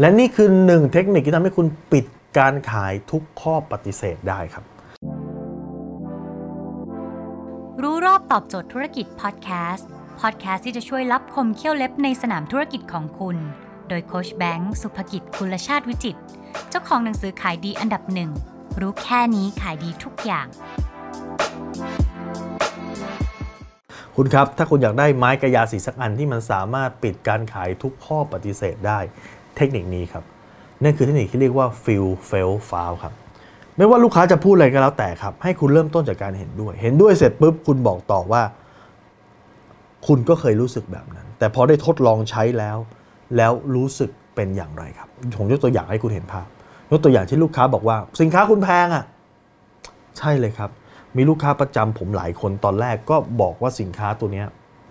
และนี่คือหนึ่งเทคนิคที่ทำให้คุณปิดการขายทุกข้อปฏิเสธได้ครับ รู้รอบตอบโจทย์ธุรกิจพอดแคสต์พอดแคสต์ที่จะช่วยรับคมเขี้ยวเล็บในสนามธุรกิจของคุณ โดยโคชแบงค์สุภกิจคุลชาติวิจิตรเจ้าของหนังสือขายดีอันดับหนึ่งรู้แค่นี้ขายดีทุกอย่าง คุณครับ ถ้าคุณอยากได้ไม้กระยาสีสักอันที่มันสามารถปิดการขายทุกข้อปฏิเสธได้ เทคนิคนี้ครับนั่นคือเทคนิคที่เรียกว่า fill fail foul ครับไม่ว่าลูกค้าจะพูดอะไรก็แล้วแต่ครับ ให้คุณเริ่มต้นจากการเห็นด้วย เห็นด้วยเสร็จปุ๊บคุณบอกต่อว่า คุณก็เคยรู้สึกแบบนั้น แต่พอได้ทดลองใช้แล้ว แล้วรู้สึกเป็นอย่างไรครับผมยกตัวอย่างให้คุณเห็นภาพยกตัวอย่างที่ลูกค้าบอกว่า สินค้าคุณแพงอะใช่เลยครับ มีลูกค้าประจำผมหลายคนตอนแรกก็บอกว่าสินค้าตัวนี้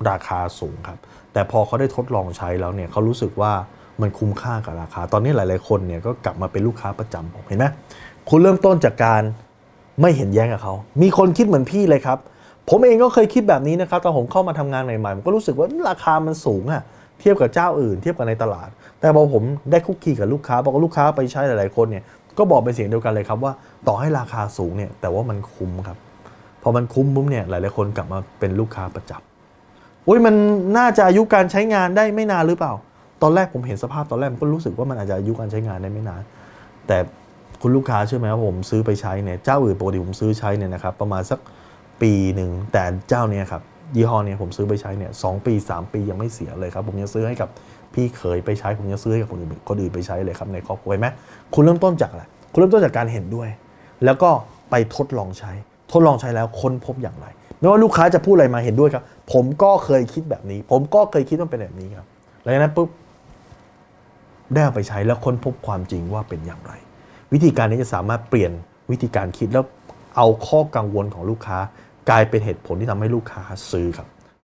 ราคาสูงครับ แต่พอเขาได้ทดลองใช้แล้วเนี่ยเขารู้สึกว่า มันคุ้มค่ากับราคา ตอนนี้หลายๆคนเนี่ยก็กลับมาเป็นลูกค้าประจำผมเห็นไหมคุณเริ่มต้นจากการไม่เห็นแย้งกับเขา มีคนคิดเหมือนพี่เลยครับ ผมเองก็เคยคิดแบบนี้นะครับ ตอนผมเข้ามาทำงานใหม่ๆ ผมก็รู้สึกว่าราคามันสูงอะเทียบกับเจ้าอื่น เทียบกับในตลาด แต่พอผมได้คุกคีกับลูกค้าบอกว่าลูกค้าไปใช้หลายๆคนเนี่ย ก็บอกเป็นเสียงเดียวกันเลยครับว่าต่อให้ราคาสูงเนี่ย แต่ว่ามันคุ้มครับ พอมันคุ้มปุ๊บเนี่ย หลายๆคนกลับมาเป็นลูกค้าประจำอุ้ยมันน่าจะอายุการใช้งานได้ไม่นานหรือเปล่า ตอนแรกผมเห็นสภาพตอนแรกผมก็รู้สึกว่ามันอาจจะอายุการใช้งานได้ไม่นาน แต่คุณลูกค้าเชื่อไหมว่าผมซื้อไปใช้เนี่ยเจ้าอื่นปกติผมซื้อใช้เนี่ยนะครับประมาณสักปีหนึ่งแต่เจ้าเนี่ยครับยี่ห้อเนี่ยผมซื้อไปใช้เนี่ยสองปี 3 ปียังไม่เสียเลยครับผมยังซื้อให้กับพี่เขยไปใช้ผมยังซื้อให้กับคนอื่นคนอื่นไปใช้เลยครับในครอบครัวไหมคุณเริ่มต้นจากอะไรคุณเริ่มต้นจากการเห็นด้วย แล้วก็ไปทดลองใช้ ทดลองใช้แล้วค้นพบอย่างไรไม่ว่าลูกค้าจะพูดอะไรมาเห็นด้วยครับ ผมก็เคยคิดแบบนี้ ผมก็เคยคิดว่าเป็นแบบนี้ครับหลังจากนั้นปุ๊บ ได้เอาไปใช้แล้วค้นพบความจริงว่าเป็นอย่างไร วิธีการนี้จะสามารถเปลี่ยนวิธีการคิดแล้วเอาข้อกังวลของลูกค้ากลายเป็นเหตุผลที่ทำให้ลูกค้าซื้อครับ